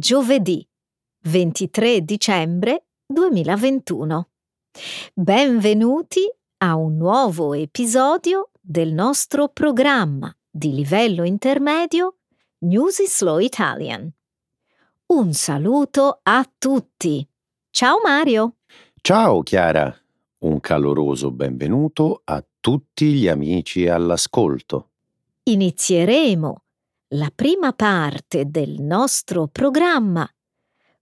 giovedì 23 dicembre 2021. Benvenuti a un nuovo episodio del nostro programma di livello intermedio News Slow Italian. Un saluto a tutti. Ciao Mario. Ciao Chiara. Un caloroso benvenuto a tutti gli amici all'ascolto. Inizieremo la prima parte del nostro programma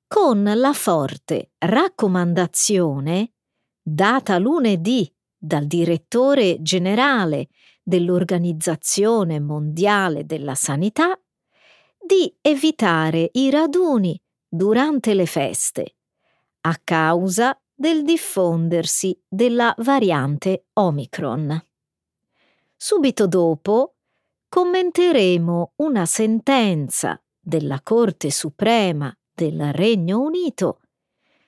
con la forte raccomandazione data lunedì dal direttore generale dell'Organizzazione Mondiale della Sanità di evitare i raduni durante le feste a causa del diffondersi della variante Omicron. Subito dopo commenteremo una sentenza della Corte Suprema del Regno Unito,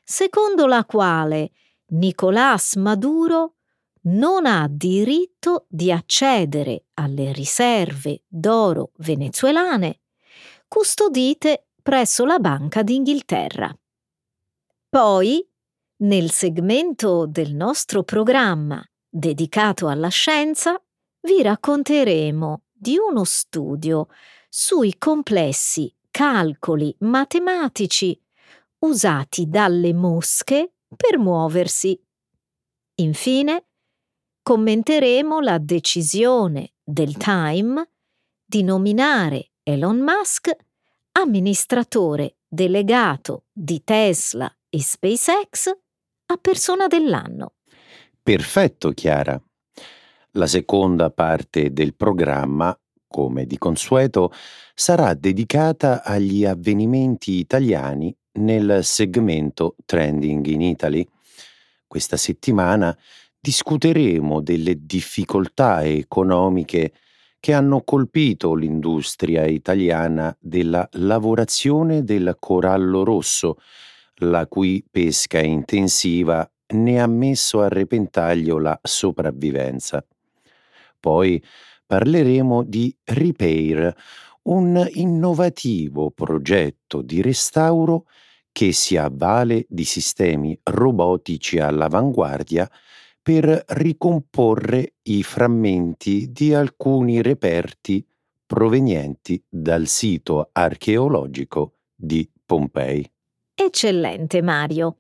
secondo la quale Nicolás Maduro non ha diritto di accedere alle riserve d'oro venezuelane custodite presso la Banca d'Inghilterra. Poi, nel segmento del nostro programma dedicato alla scienza, vi racconteremo di uno studio sui complessi calcoli matematici usati dalle mosche per muoversi. Infine, commenteremo la decisione del Time di nominare Elon Musk amministratore delegato di Tesla e SpaceX a persona dell'anno. Perfetto, Chiara. La seconda parte del programma, come di consueto, sarà dedicata agli avvenimenti italiani nel segmento Trending in Italy. Questa settimana discuteremo delle difficoltà economiche che hanno colpito l'industria italiana della lavorazione del corallo rosso, la cui pesca intensiva ne ha messo a repentaglio la sopravvivenza. Poi parleremo di Repair, un innovativo progetto di restauro che si avvale di sistemi robotici all'avanguardia per ricomporre i frammenti di alcuni reperti provenienti dal sito archeologico di Pompei. Eccellente Mario.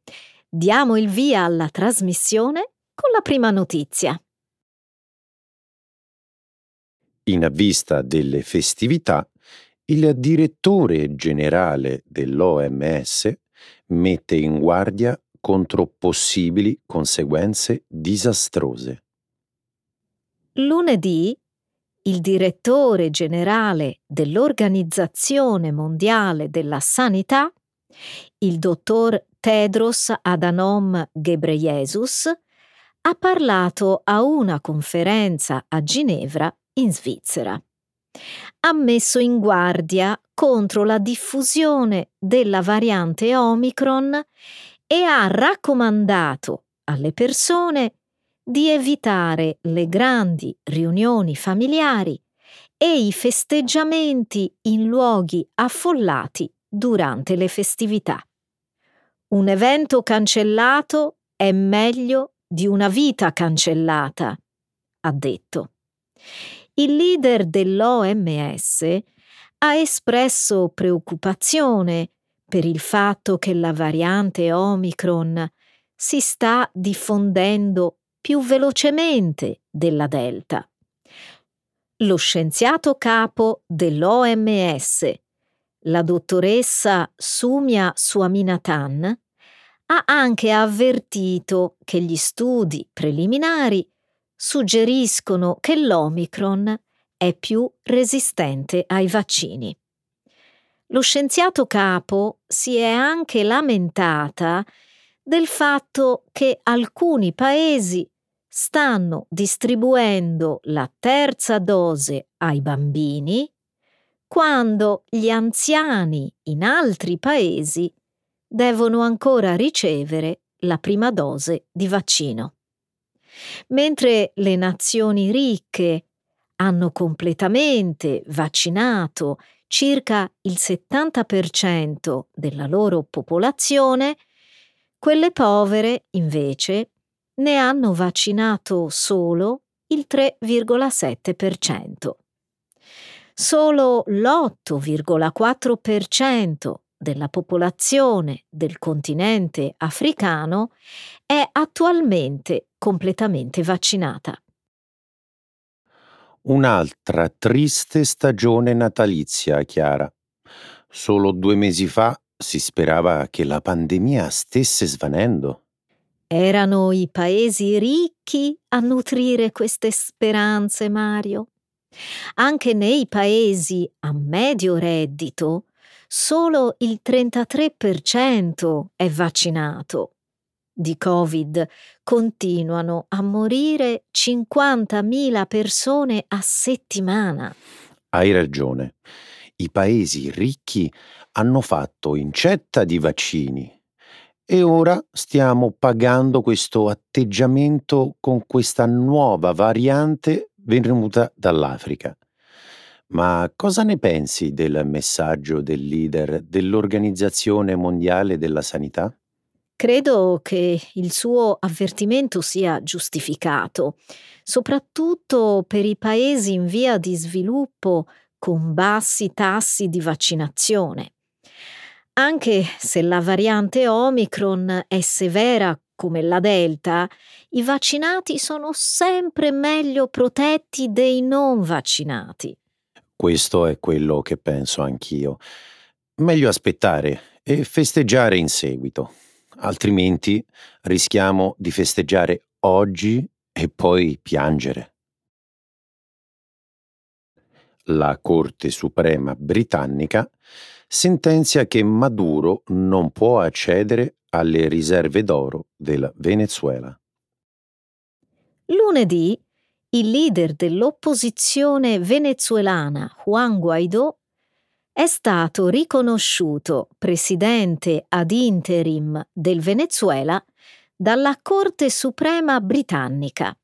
Diamo il via alla trasmissione con la prima notizia. In vista delle festività, il direttore generale dell'OMS mette in guardia contro possibili conseguenze disastrose. Lunedì il direttore generale dell'Organizzazione Mondiale della Sanità, il dottor Tedros Adhanom Ghebreyesus, ha parlato a una conferenza a Ginevra in Svizzera. Ha messo in guardia contro la diffusione della variante Omicron e ha raccomandato alle persone di evitare le grandi riunioni familiari e i festeggiamenti in luoghi affollati durante le festività. Un evento cancellato è meglio di una vita cancellata, ha detto il leader dell'OMS ha espresso preoccupazione per il fatto che la variante Omicron si sta diffondendo più velocemente della Delta. Lo scienziato capo dell'OMS, la dottoressa Sumia Swaminathan, ha anche avvertito che gli studi preliminari suggeriscono che l'Omicron è più resistente ai vaccini. Lo scienziato capo si è anche lamentata del fatto che alcuni paesi stanno distribuendo la terza dose ai bambini quando gli anziani in altri paesi devono ancora ricevere la prima dose di vaccino. Mentre le nazioni ricche hanno completamente vaccinato circa il 70% della loro popolazione, quelle povere, invece, ne hanno vaccinato solo il 3,7%. Solo l'8,4% della popolazione del continente africano è attualmente completamente vaccinata. Un'altra triste stagione natalizia, Chiara. Solo due mesi fa si sperava che la pandemia stesse svanendo. Erano i paesi ricchi a nutrire queste speranze, Mario. Anche nei paesi a medio reddito solo il 33% è vaccinato. Di Covid continuano a morire 50.000 persone a settimana. Hai ragione. I paesi ricchi hanno fatto incetta di vaccini e ora stiamo pagando questo atteggiamento con questa nuova variante venuta dall'Africa. Ma cosa ne pensi del messaggio del leader dell'Organizzazione Mondiale della Sanità? Credo che il suo avvertimento sia giustificato, soprattutto per i paesi in via di sviluppo con bassi tassi di vaccinazione. Anche se la variante Omicron è severa come la Delta, i vaccinati sono sempre meglio protetti dei non vaccinati. Questo è quello che penso anch'io. Meglio aspettare e festeggiare in seguito, altrimenti rischiamo di festeggiare oggi e poi piangere. La Corte Suprema britannica sentenzia che Maduro non può accedere alle riserve d'oro del Venezuela. Lunedì il leader dell'opposizione venezuelana Juan Guaidó è stato riconosciuto presidente ad interim del Venezuela dalla Corte Suprema britannica.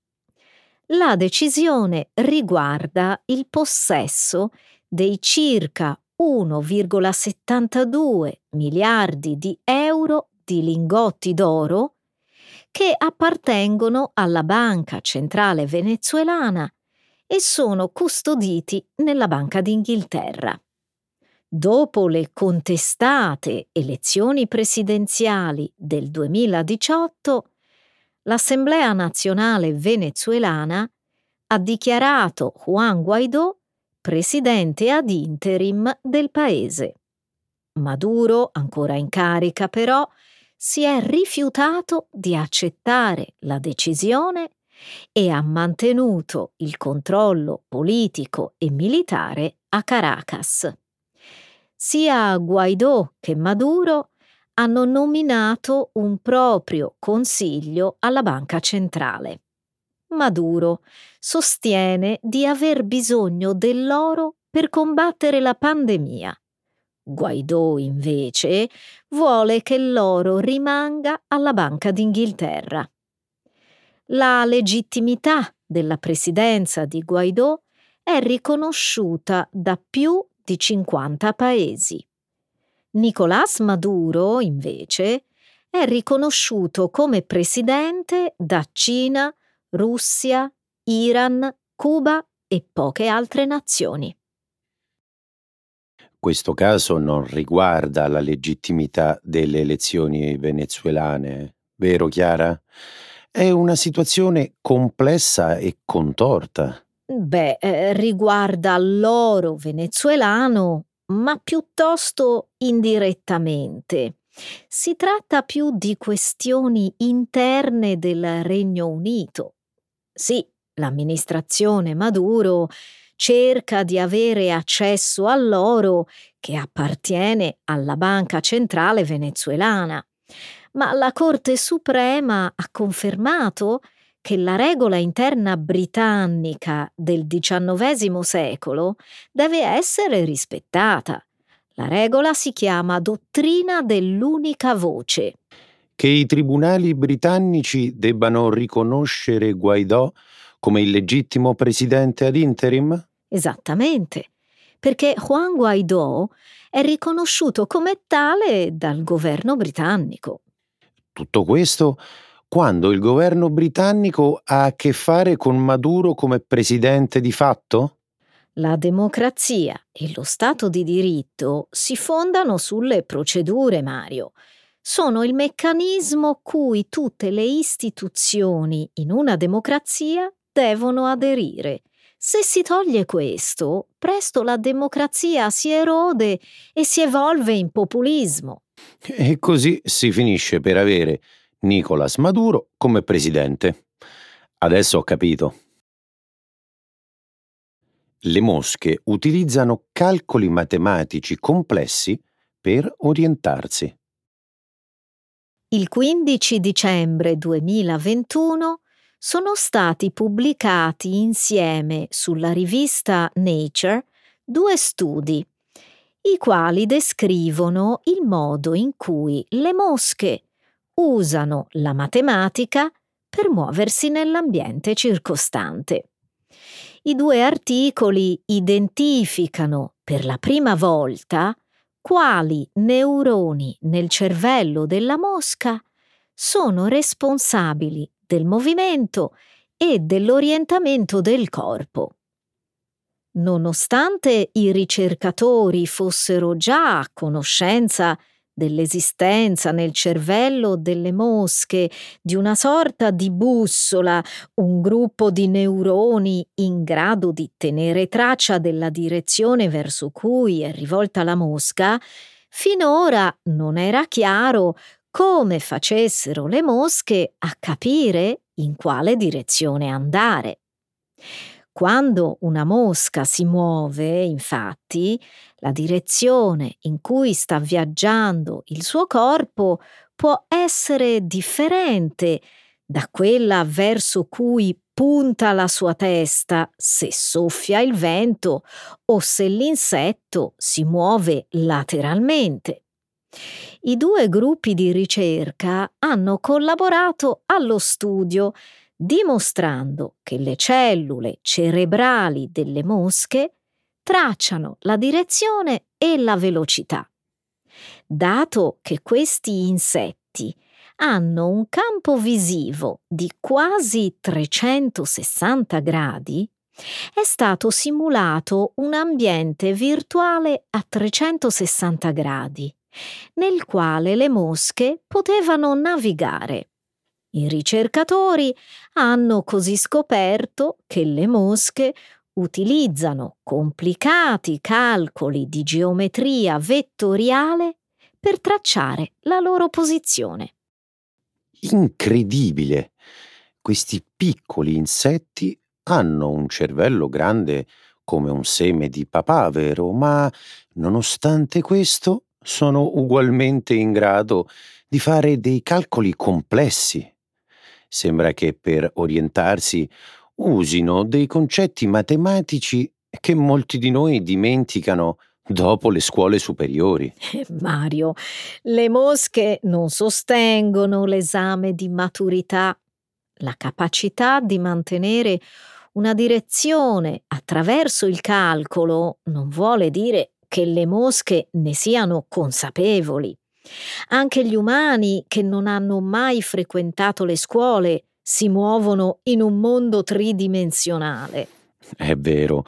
La decisione riguarda il possesso dei circa 1,72 miliardi di euro di lingotti d'oro che appartengono alla Banca Centrale Venezuelana e sono custoditi nella Banca d'Inghilterra. Dopo le contestate elezioni presidenziali del 2018, l'Assemblea nazionale venezuelana ha dichiarato Juan Guaidó presidente ad interim del paese. Maduro, ancora in carica però, si è rifiutato di accettare la decisione e ha mantenuto il controllo politico e militare a Caracas. Sia Guaidó che Maduro hanno nominato un proprio consiglio alla banca centrale. Maduro sostiene di aver bisogno dell'oro per combattere la pandemia Guaidó, invece, vuole che l'oro rimanga alla Banca d'Inghilterra. La legittimità della presidenza di Guaidó è riconosciuta da più di 50 paesi. Nicolás Maduro, invece, è riconosciuto come presidente da Cina, Russia, Iran, Cuba e poche altre nazioni. Questo caso non riguarda la legittimità delle elezioni venezuelane, vero Chiara? È una situazione complessa e contorta. Beh, eh, riguarda l'oro venezuelano, ma piuttosto indirettamente. Si tratta più di questioni interne del Regno Unito. Sì, l'amministrazione Maduro cerca di avere accesso all'oro che appartiene alla Banca Centrale venezuelana. Ma la Corte Suprema ha confermato che la regola interna britannica del XIX secolo deve essere rispettata. La regola si chiama dottrina dell'unica voce. Che i tribunali britannici debbano riconoscere Guaidó come il legittimo presidente ad interim? Esattamente, perché Juan Guaidó è riconosciuto come tale dal governo britannico. Tutto questo quando il governo britannico ha a che fare con Maduro come presidente di fatto? La democrazia e lo Stato di diritto si fondano sulle procedure, Mario. Sono il meccanismo cui tutte le istituzioni in una democrazia devono aderire. Se si toglie questo, presto la democrazia si erode e si evolve in populismo. E così si finisce per avere Nicolas Maduro come presidente. Adesso ho capito. Le mosche utilizzano calcoli matematici complessi per orientarsi. Il 15 dicembre 2021 sono stati pubblicati insieme sulla rivista Nature due studi, i quali descrivono il modo in cui le mosche usano la matematica per muoversi nell'ambiente circostante. I due articoli identificano per la prima volta quali neuroni nel cervello della mosca sono responsabili del movimento e dell'orientamento del corpo. Nonostante i ricercatori fossero già a conoscenza dell'esistenza nel cervello delle mosche di una sorta di bussola, un gruppo di neuroni in grado di tenere traccia della direzione verso cui è rivolta la mosca, finora non era chiaro come facessero le mosche a capire in quale direzione andare. Quando una mosca si muove, infatti, la direzione in cui sta viaggiando il suo corpo può essere differente da quella verso cui punta la sua testa se soffia il vento o se l'insetto si muove lateralmente. I due gruppi di ricerca hanno collaborato allo studio dimostrando che le cellule cerebrali delle mosche tracciano la direzione e la velocità. Dato che questi insetti hanno un campo visivo di quasi 360 gradi, è stato simulato un ambiente virtuale a 360 gradi, nel quale le mosche potevano navigare. I ricercatori hanno così scoperto che le mosche utilizzano complicati calcoli di geometria vettoriale per tracciare la loro posizione. Incredibile! Questi piccoli insetti hanno un cervello grande come un seme di papavero, ma nonostante questo sono ugualmente in grado di fare dei calcoli complessi. Sembra che per orientarsi usino dei concetti matematici che molti di noi dimenticano dopo le scuole superiori. Eh, Mario, le mosche non sostengono l'esame di maturità, la capacità di mantenere una direzione attraverso il calcolo non vuole dire che le mosche ne siano consapevoli. Anche gli umani che non hanno mai frequentato le scuole si muovono in un mondo tridimensionale. È vero,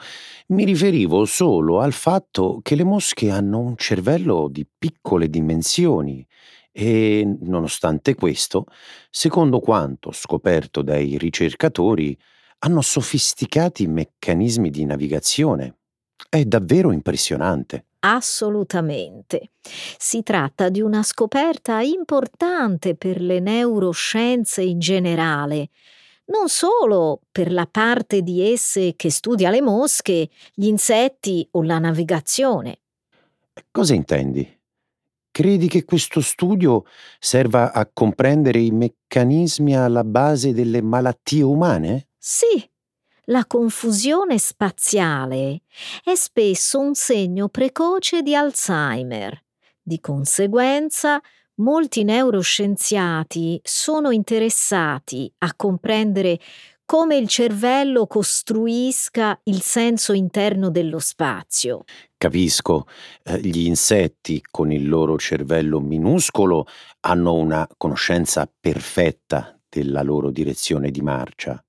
mi riferivo solo al fatto che le mosche hanno un cervello di piccole dimensioni e, nonostante questo, secondo quanto scoperto dai ricercatori, hanno sofisticati meccanismi di navigazione. È davvero impressionante. Assolutamente. Si tratta di una scoperta importante per le neuroscienze in generale, non solo per la parte di esse che studia le mosche, gli insetti o la navigazione. Cosa intendi? Credi che questo studio serva a comprendere i meccanismi alla base delle malattie umane? Sì, la confusione spaziale è spesso un segno precoce di Alzheimer. Di conseguenza, molti neuroscienziati sono interessati a comprendere come il cervello costruisca il senso interno dello spazio. Capisco, eh, gli insetti con il loro cervello minuscolo hanno una conoscenza perfetta della loro direzione di marcia.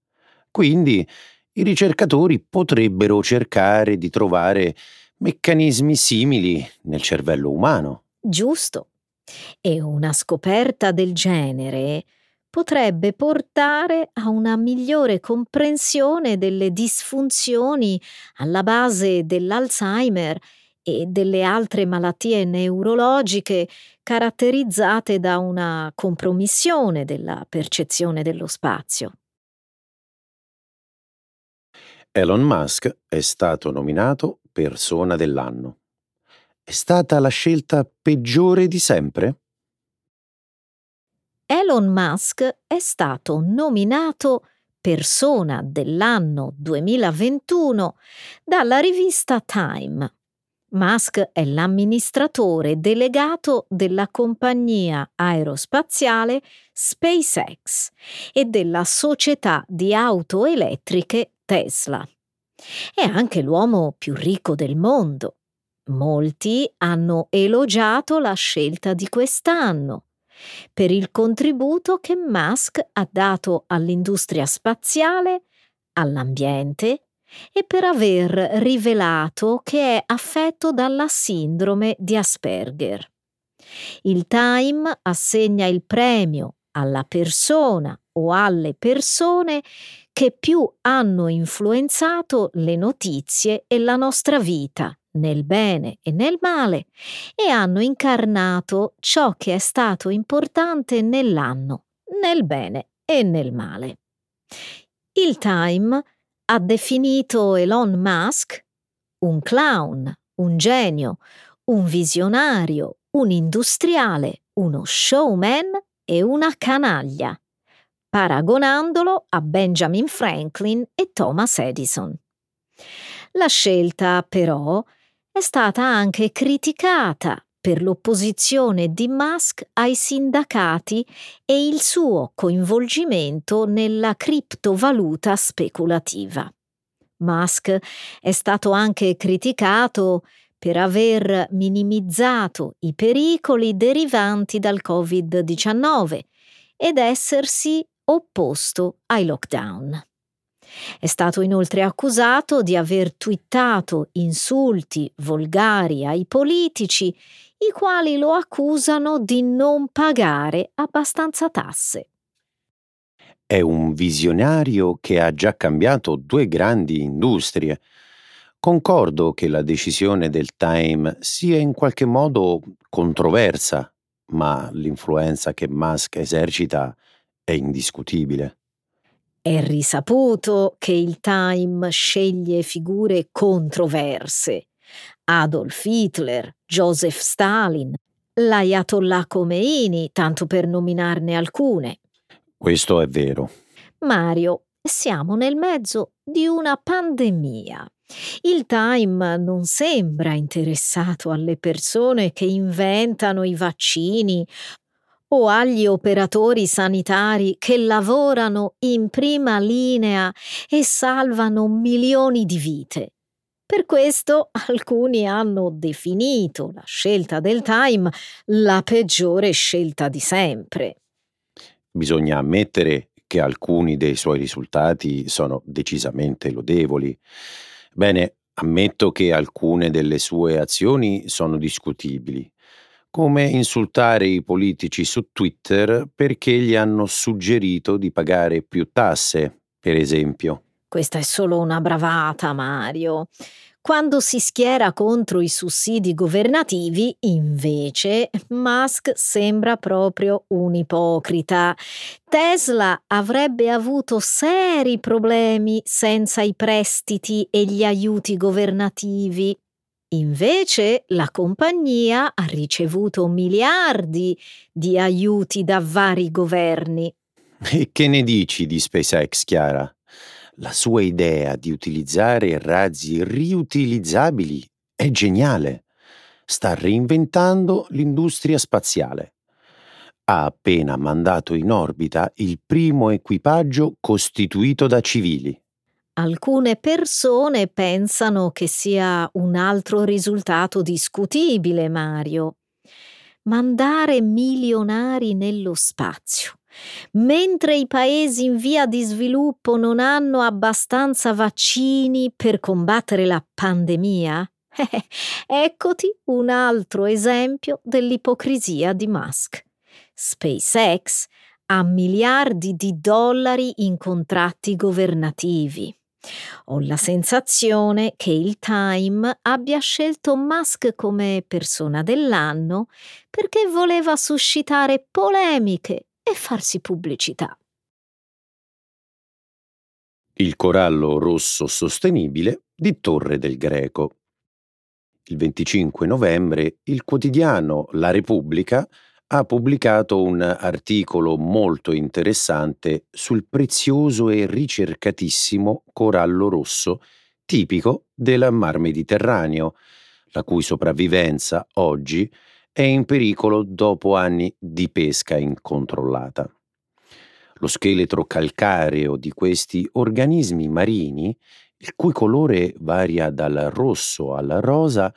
Quindi i ricercatori potrebbero cercare di trovare meccanismi simili nel cervello umano. Giusto. E una scoperta del genere potrebbe portare a una migliore comprensione delle disfunzioni alla base dell'Alzheimer e delle altre malattie neurologiche caratterizzate da una compromissione della percezione dello spazio. Elon Musk è stato nominato persona dell'anno. È stata la scelta peggiore di sempre? Elon Musk è stato nominato persona dell'anno 2021 dalla rivista Time. Musk è l'amministratore delegato della compagnia aerospaziale SpaceX e della società di auto elettriche Tesla. È anche l'uomo più ricco del mondo. Molti hanno elogiato la scelta di quest'anno per il contributo che Musk ha dato all'industria spaziale, all'ambiente e per aver rivelato che è affetto dalla sindrome di Asperger. Il Time assegna il premio alla persona o alle persone che più hanno influenzato le notizie e la nostra vita nel bene e nel male e hanno incarnato ciò che è stato importante nell'anno, nel bene e nel male. Il Time ha definito Elon Musk un clown, un genio, un visionario, un industriale, uno showman e una canaglia, paragonandolo a Benjamin Franklin e Thomas Edison. La scelta, però, è stata anche criticata per l'opposizione di Musk ai sindacati e il suo coinvolgimento nella criptovaluta speculativa. Musk è stato anche criticato per aver minimizzato i pericoli derivanti dal Covid-19 ed essersi opposto ai lockdown. È stato inoltre accusato di aver twittato insulti volgari ai politici, i quali lo accusano di non pagare abbastanza tasse. È un visionario che ha già cambiato due grandi industrie. Concordo che la decisione del Time sia in qualche modo controversa, ma l'influenza che Musk esercita è indiscutibile. È risaputo che il Time sceglie figure controverse. Adolf Hitler, Joseph Stalin, l'Ayatollah Khomeini, tanto per nominarne alcune. Questo è vero. Mario, siamo nel mezzo di una pandemia. Il Time non sembra interessato alle persone che inventano i vaccini o agli operatori sanitari che lavorano in prima linea e salvano milioni di vite. Per questo alcuni hanno definito la scelta del Time la peggiore scelta di sempre. Bisogna ammettere che alcuni dei suoi risultati sono decisamente lodevoli. Bene, ammetto che alcune delle sue azioni sono discutibili, come insultare i politici su Twitter perché gli hanno suggerito di pagare più tasse, per esempio. Questa è solo una bravata, Mario. Quando si schiera contro i sussidi governativi, invece, Musk sembra proprio un ipocrita. Tesla avrebbe avuto seri problemi senza i prestiti e gli aiuti governativi. Invece la compagnia ha ricevuto miliardi di aiuti da vari governi. E che ne dici di SpaceX, Chiara? La sua idea di utilizzare razzi riutilizzabili è geniale. Sta reinventando l'industria spaziale. ha appena mandato in orbita il primo equipaggio costituito da civili. Alcune persone pensano che sia un altro risultato discutibile, Mario. Mandare milionari nello spazio, mentre i paesi in via di sviluppo non hanno abbastanza vaccini per combattere la pandemia? Eh, eccoti un altro esempio dell'ipocrisia di Musk. SpaceX ha miliardi di dollari in contratti governativi. Ho la sensazione che il Time abbia scelto Musk come persona dell'anno perché voleva suscitare polemiche e farsi pubblicità. Il corallo rosso sostenibile di Torre del Greco. Il 25 novembre il quotidiano La Repubblica ha pubblicato un articolo molto interessante sul prezioso e ricercatissimo corallo rosso tipico del Mar Mediterraneo, la cui sopravvivenza oggi è in pericolo dopo anni di pesca incontrollata. Lo scheletro calcareo di questi organismi marini, il cui colore varia dal rosso al rosa,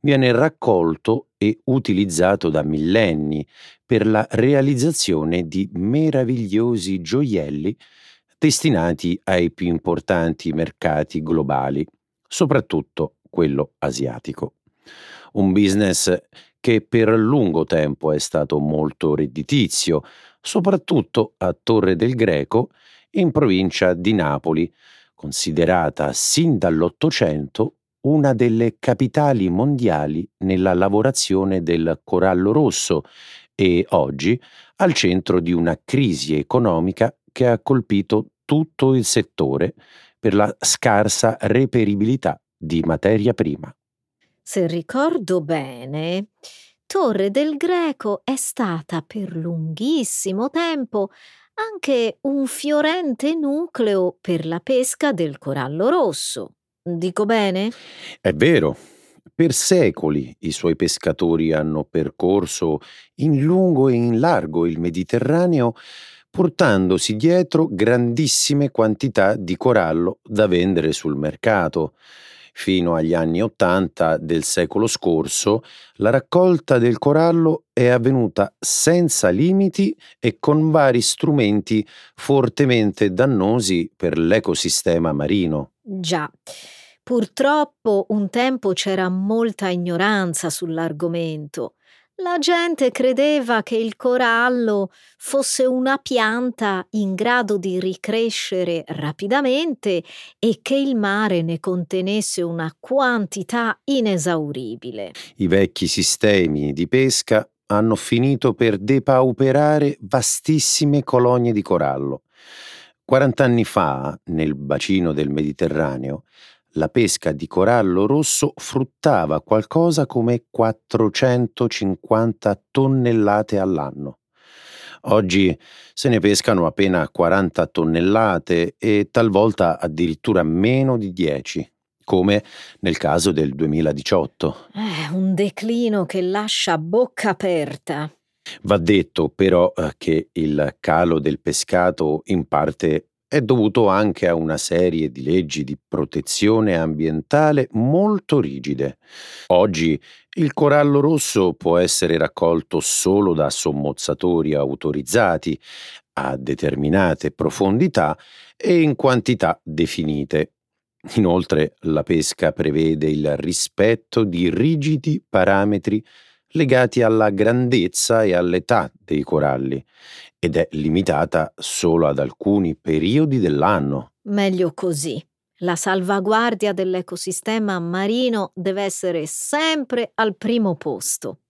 viene raccolto e utilizzato da millenni per la realizzazione di meravigliosi gioielli destinati ai più importanti mercati globali, soprattutto quello asiatico. Un business che per lungo tempo è stato molto redditizio, soprattutto a Torre del Greco, in provincia di Napoli, considerata sin dall'Ottocento una delle capitali mondiali nella lavorazione del corallo rosso e oggi al centro di una crisi economica che ha colpito tutto il settore per la scarsa reperibilità di materia prima. Se ricordo bene, Torre del Greco è stata per lunghissimo tempo anche un fiorente nucleo per la pesca del corallo rosso. Dico bene? È vero, per secoli i suoi pescatori hanno percorso in lungo e in largo il Mediterraneo portandosi dietro grandissime quantità di corallo da vendere sul mercato. Fino agli anni Ottanta del secolo scorso la raccolta del corallo è avvenuta senza limiti e con vari strumenti fortemente dannosi per l'ecosistema marino. Già. Purtroppo un tempo c'era molta ignoranza sull'argomento. La gente credeva che il corallo fosse una pianta in grado di ricrescere rapidamente e che il mare ne contenesse una quantità inesauribile. I vecchi sistemi di pesca hanno finito per depauperare vastissime colonie di corallo. 40 anni fa, nel bacino del Mediterraneo, la pesca di corallo rosso fruttava qualcosa come 450 tonnellate all'anno. Oggi se ne pescano appena 40 tonnellate e talvolta addirittura meno di 10, come nel caso del 2018. Eh, un declino che lascia bocca aperta. Va detto però eh, che il calo del pescato in parte è dovuto anche a una serie di leggi di protezione ambientale molto rigide. Oggi il corallo rosso può essere raccolto solo da sommozzatori autorizzati a determinate profondità e in quantità definite. Inoltre la pesca prevede il rispetto di rigidi parametri legati alla grandezza e all'età dei coralli ed è limitata solo ad alcuni periodi dell'anno. Meglio così. La salvaguardia dell'ecosistema marino deve essere sempre al primo posto.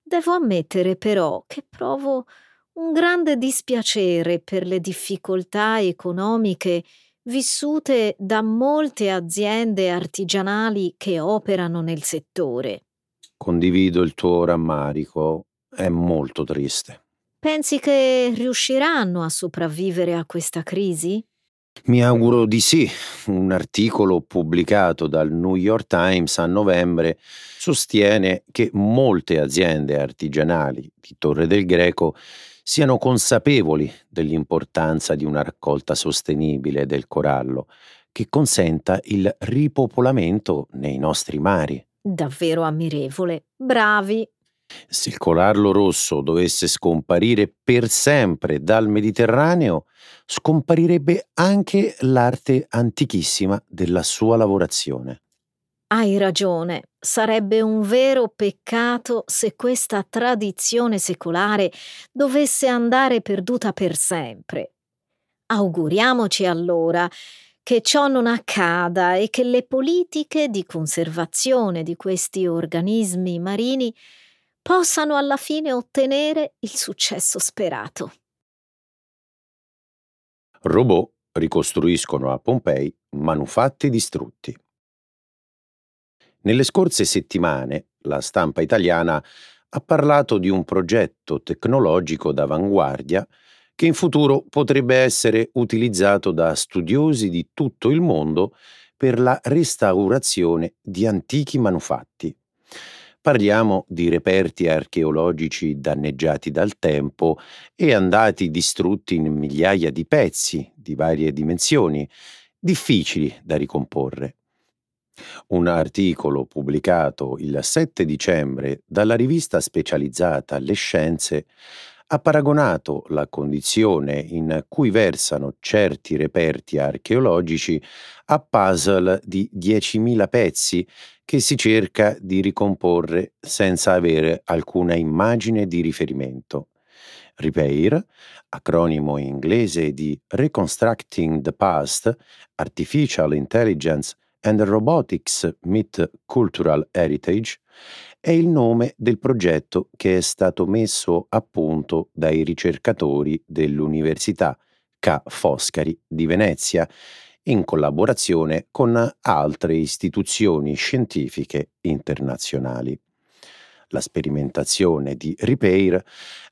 Devo ammettere però che provo un grande dispiacere per le difficoltà economiche vissute da molte aziende artigianali che operano nel settore. Condivido il tuo rammarico, è molto triste. Pensi che riusciranno a sopravvivere a questa crisi? Mi auguro di sì. Un articolo pubblicato dal New York Times a novembre sostiene che molte aziende artigianali di Torre del Greco siano consapevoli dell'importanza di una raccolta sostenibile del corallo che consenta il ripopolamento nei nostri mari. Davvero ammirevole. Bravi. Se il corallo rosso dovesse scomparire per sempre dal Mediterraneo, scomparirebbe anche l'arte antichissima della sua lavorazione. Hai ragione, sarebbe un vero peccato se questa tradizione secolare dovesse andare perduta per sempre. Auguriamoci allora che ciò non accada e che le politiche di conservazione di questi organismi marini possano alla fine ottenere il successo sperato. Robot ricostruiscono a Pompei manufatti distrutti. Nelle scorse settimane la stampa italiana ha parlato di un progetto tecnologico d'avanguardia che in futuro potrebbe essere utilizzato da studiosi di tutto il mondo per la restaurazione di antichi manufatti. Parliamo di reperti archeologici danneggiati dal tempo e andati distrutti in migliaia di pezzi di varie dimensioni, difficili da ricomporre. Un articolo pubblicato il 7 dicembre dalla rivista specializzata Le Scienze ha paragonato la condizione in cui versano certi reperti archeologici a puzzle di 10.000 pezzi che si cerca di ricomporre senza avere alcuna immagine di riferimento. Repair, acronimo inglese di Reconstructing the Past, Artificial Intelligence and Robotics Meet Cultural Heritage, è il nome del progetto che è stato messo a punto dai ricercatori dell'Università Ca' Foscari di Venezia in collaborazione con altre istituzioni scientifiche internazionali. La sperimentazione di Repair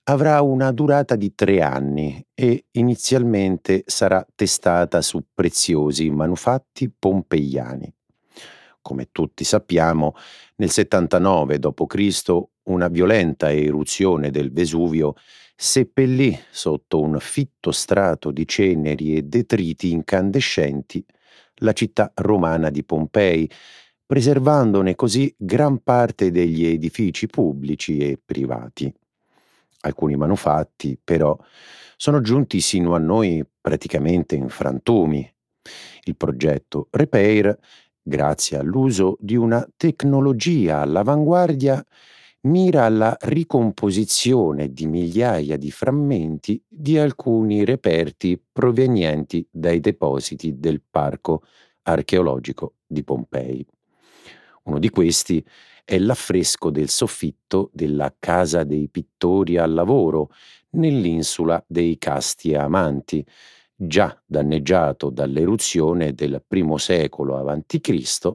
avrà una durata di tre anni e inizialmente sarà testata su preziosi manufatti pompeiani. Come tutti sappiamo, nel 79 d.C. una violenta eruzione del Vesuvio seppellì sotto un fitto strato di ceneri e detriti incandescenti la città romana di Pompei, preservandone così gran parte degli edifici pubblici e privati. Alcuni manufatti, però, sono giunti sino a noi praticamente in frantumi. Il progetto Repair grazie all'uso di una tecnologia all'avanguardia, mira alla ricomposizione di migliaia di frammenti di alcuni reperti provenienti dai depositi del Parco archeologico di Pompei. Uno di questi è l'affresco del soffitto della Casa dei pittori al lavoro nell'insula dei Casti Amanti, già danneggiato dall'eruzione del I secolo a.C.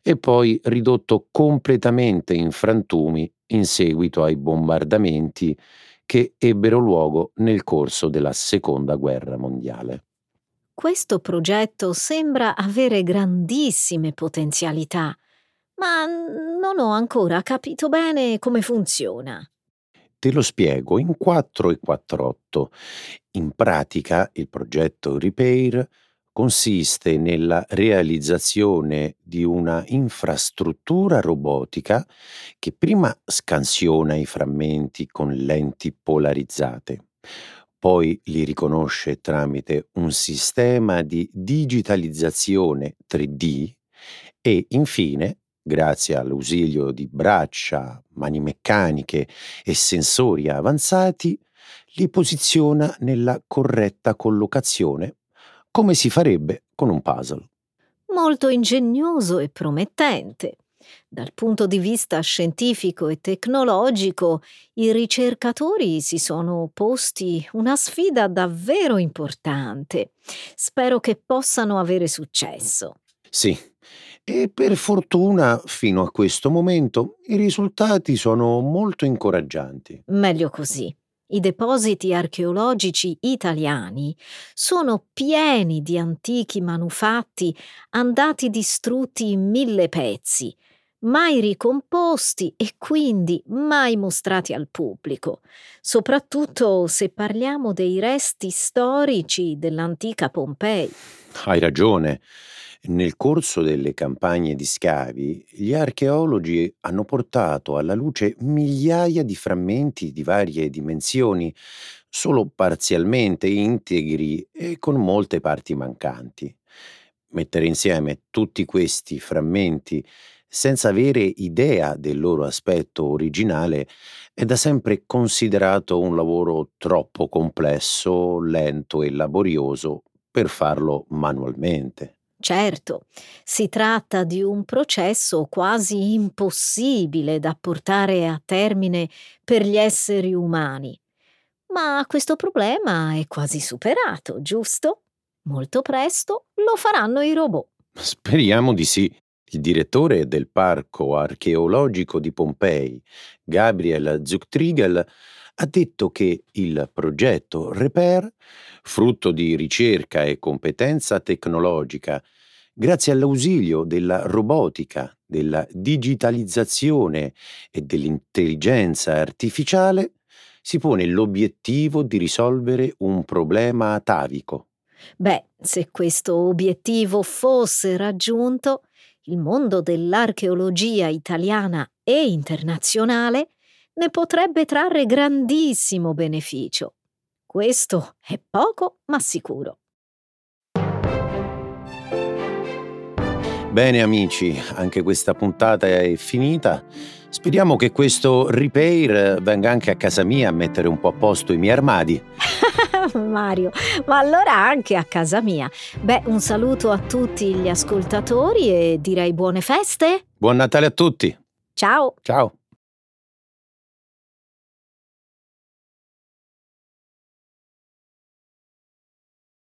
e poi ridotto completamente in frantumi in seguito ai bombardamenti che ebbero luogo nel corso della Seconda Guerra Mondiale. Questo progetto sembra avere grandissime potenzialità, ma non ho ancora capito bene come funziona. Te lo spiego in 4 e 48. In pratica il progetto Repair consiste nella realizzazione di una infrastruttura robotica che prima scansiona i frammenti con lenti polarizzate, poi li riconosce tramite un sistema di digitalizzazione 3D e infine grazie all'ausilio di braccia, mani meccaniche e sensori avanzati, li posiziona nella corretta collocazione, come si farebbe con un puzzle. Molto ingegnoso e promettente. Dal punto di vista scientifico e tecnologico, i ricercatori si sono posti una sfida davvero importante. Spero che possano avere successo. Sì, e per fortuna, fino a questo momento, i risultati sono molto incoraggianti. Meglio così. I depositi archeologici italiani sono pieni di antichi manufatti andati distrutti in mille pezzi, mai ricomposti e quindi mai mostrati al pubblico, soprattutto se parliamo dei resti storici dell'antica Pompei. Hai ragione. Nel corso delle campagne di scavi, gli archeologi hanno portato alla luce migliaia di frammenti di varie dimensioni, solo parzialmente integri e con molte parti mancanti. Mettere insieme tutti questi frammenti senza avere idea del loro aspetto originale è da sempre considerato un lavoro troppo complesso, lento e laborioso per farlo manualmente. Certo, si tratta di un processo quasi impossibile da portare a termine per gli esseri umani. Ma questo problema è quasi superato, giusto? Molto presto lo faranno i robot. Speriamo di sì. Il direttore del Parco archeologico di Pompei, Gabriel Zuchtriegel, ha detto che il progetto Repair, frutto di ricerca e competenza tecnologica, grazie all'ausilio della robotica, della digitalizzazione e dell'intelligenza artificiale, si pone l'obiettivo di risolvere un problema atavico. Beh, se questo obiettivo fosse raggiunto, il mondo dell'archeologia italiana e internazionale ne potrebbe trarre grandissimo beneficio. Questo è poco ma sicuro. Bene amici, anche questa puntata è finita. Speriamo che questo repair venga anche a casa mia a mettere un po' a posto i miei armadi. Mario, ma allora anche a casa mia. Beh, un saluto a tutti gli ascoltatori e direi buone feste. Buon Natale a tutti. Ciao. Ciao.